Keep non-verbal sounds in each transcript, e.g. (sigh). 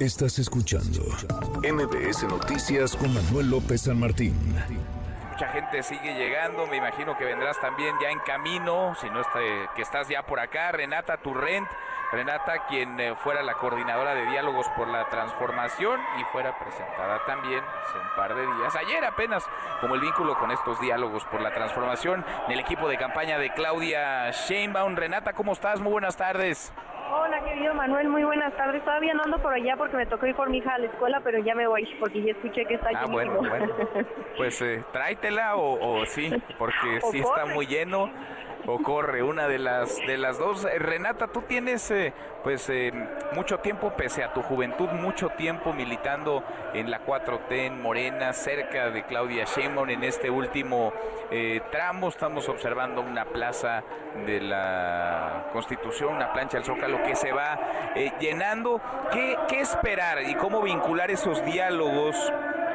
Estás escuchando MBS Noticias con Manuel López San Martín. Mucha gente sigue llegando, me imagino que vendrás también ya en camino, si no está, que estás ya por acá, Renata Turrent. Renata, quien eh, fuera la coordinadora de diálogos por la transformación y fuera presentada también hace un par de días, ayer apenas, como el vínculo con estos diálogos por la transformación en el equipo de campaña de Claudia Sheinbaum. Renata, ¿cómo estás? Muy buenas tardes. Hola, querido Manuel, muy buenas tardes. Todavía no ando por allá porque me tocó ir por mi hija a la escuela, pero ya me voy porque ya escuché que está ah, bueno, bueno. (laughs) Pues eh, tráetela o, sí, porque sí está muy lleno o corre, una de las de las dos. Eh, Renata, tú tienes eh, pues eh, mucho tiempo, pese a tu juventud, mucho tiempo militando en la 4T en Morena, cerca de Claudia Sheinbaum en este último tramo. Estamos observando una plaza de la Constitución, una plancha del Zócalo que se va llenando. ¿Qué, ¿Qué esperar y cómo vincular esos diálogos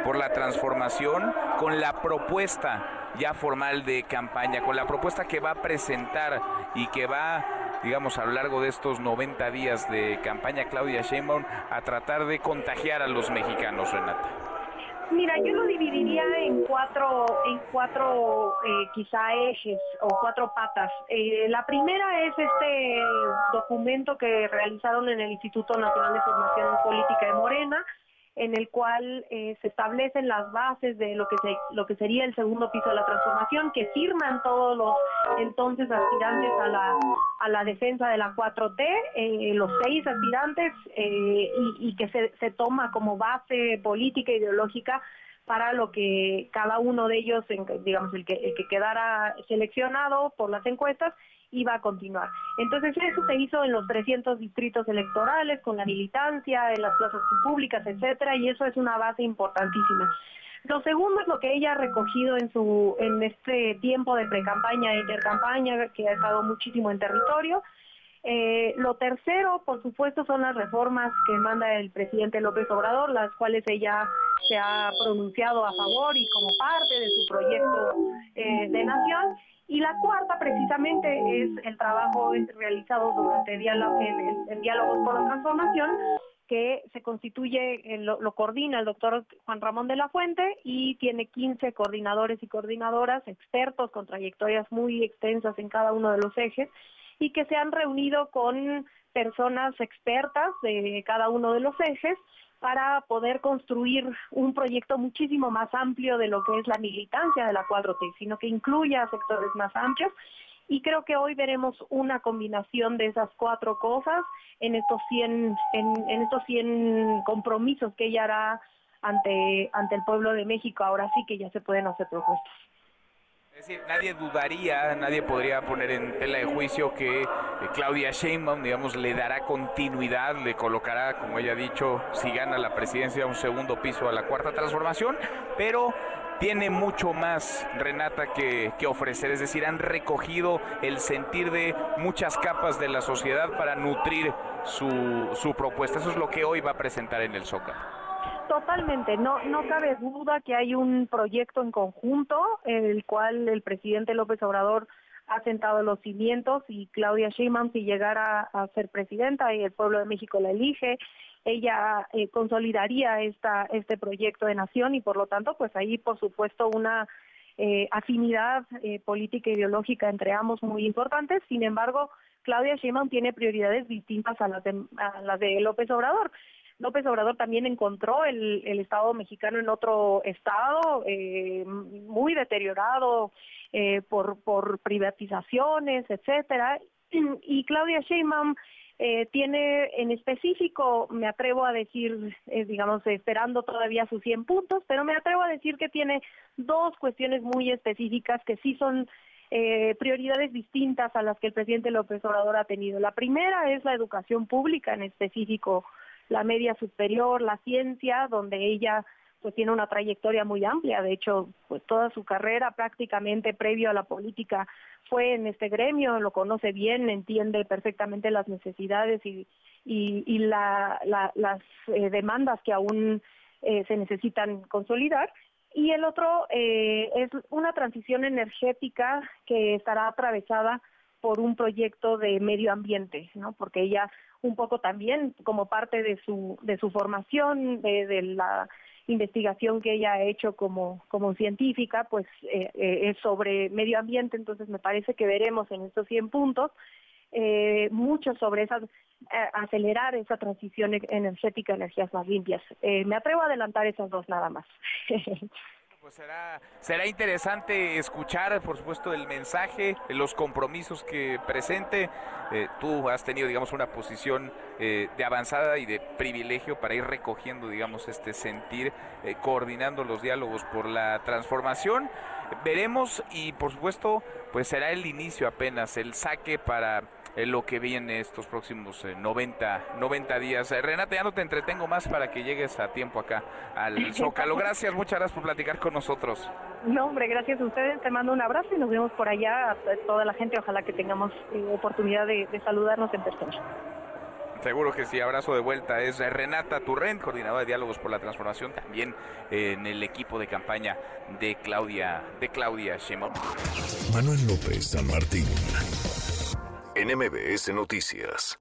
por la transformación con la propuesta ya formal de campaña, con la propuesta que va a presentar y que va, digamos, a lo largo de estos 90 días de campaña Claudia Sheinbaum a tratar de contagiar a los mexicanos, Renata? Mira, yo lo dividiría en cuatro, en cuatro eh, quizá ejes o cuatro patas. Eh, la primera es este documento que realizaron en el Instituto Nacional de Formación Política de Morena, en el cual eh, se establecen las bases de lo que, se, lo que sería el segundo piso de la transformación, que firman todos los entonces aspirantes a la, a la defensa de la 4T, eh, los seis aspirantes, eh, y, que se, se toma como base política e ideológica para lo que cada uno de ellos, digamos, el que, el que quedara seleccionado por las encuestas, iba a continuar. Entonces eso se hizo en los 300 distritos electorales, con la militancia, en las plazas públicas, etcétera, y eso es una base importantísima. Lo segundo es lo que ella ha recogido en su en este tiempo de precampaña e intercampaña, que ha estado muchísimo en territorio. Eh, lo tercero, por supuesto, son las reformas que manda el presidente López Obrador, las cuales ella se ha pronunciado a favor y como parte de su proyecto eh, de nación. Y la cuarta, precisamente, es el trabajo realizado durante diálogo, en, diálogos por la transformación, que se constituye, eh, lo, lo, coordina el doctor Juan Ramón de la Fuente y tiene 15 coordinadores y coordinadoras, expertos con trayectorias muy extensas en cada uno de los ejes y que se han reunido con personas expertas de cada uno de los ejes para poder construir un proyecto muchísimo más amplio de lo que es la militancia de la 4T, sino que incluya sectores más amplios. Y creo que hoy veremos una combinación de esas cuatro cosas en estos 100, en, estos 100 compromisos que ella hará ante, ante el pueblo de México. Ahora sí que ya se pueden hacer propuestas. Decir, nadie dudaría, nadie podría poner en tela de juicio que eh, Claudia Sheinbaum, digamos, le dará continuidad, le colocará, como ella ha dicho, si gana la presidencia, un segundo piso a la cuarta transformación, pero tiene mucho más, Renata, que, que, ofrecer. Es decir, han recogido el sentir de muchas capas de la sociedad para nutrir su, su propuesta. Eso es lo que hoy va a presentar en el Zócalo. Totalmente, no, no cabe duda que hay un proyecto en conjunto, en el cual el presidente López Obrador ha sentado los cimientos y Claudia Sheinbaum si llegara a ser presidenta y el pueblo de México la elige, ella eh, consolidaría esta, este proyecto de nación y por lo tanto pues ahí por supuesto una eh, afinidad eh, política e ideológica entre ambos muy importantes, sin embargo Claudia Sheinbaum tiene prioridades distintas a las a las de López Obrador. López Obrador también encontró el, Estado mexicano en otro estado eh, muy deteriorado eh, por, privatizaciones, etcétera. (clears throat) Y Claudia Sheinbaum eh, tiene en específico, me atrevo a decir, digamos, esperando todavía sus 100 puntos, pero me atrevo a decir que tiene dos cuestiones muy específicas que sí son prioridades distintas a las que el presidente López Obrador ha tenido. La primera es la educación pública, en específico la media superior, la ciencia, donde ella pues tiene una trayectoria muy amplia, de hecho, pues toda su carrera prácticamente previo a la política fue en este gremio, lo conoce bien, entiende perfectamente las necesidades y, y, la, las eh, demandas que aún eh, se necesitan consolidar. Y el otro eh, es una transición energética que estará atravesada por un proyecto de medio ambiente, ¿no? Porque ella un poco también como parte de su de su formación de, la investigación que ella ha hecho como como científica, pues eh, eh, es sobre medio ambiente, entonces me parece que veremos en estos 100 puntos eh, mucho sobre esas, acelerar esa transición energética energías más limpias. Me atrevo a adelantar esas dos nada más. (laughs) Pues será, será interesante escuchar, por supuesto, el mensaje, los compromisos que presente. Eh, tú has tenido, digamos, una posición de avanzada y de privilegio para ir recogiendo, digamos, este sentir, coordinando los diálogos por la transformación. Veremos y, por supuesto, pues será el inicio apenas, el saque para lo que viene estos próximos 90, eh, 90 días. Eh, Renata, ya no te entretengo más para que llegues a tiempo acá al (laughs) Zócalo. Gracias, muchas gracias por platicar con nosotros. No, hombre, gracias a ustedes. Te mando un abrazo y nos vemos por allá, a toda la gente. Ojalá que tengamos eh, oportunidad de, saludarnos en persona. Seguro que sí, abrazo de vuelta. Es Renata Turrent, coordinadora de Diálogos por la Transformación, también en el equipo de campaña de Claudia, de Claudia Sheinbaum. Manuel López San Martín en MBS Noticias.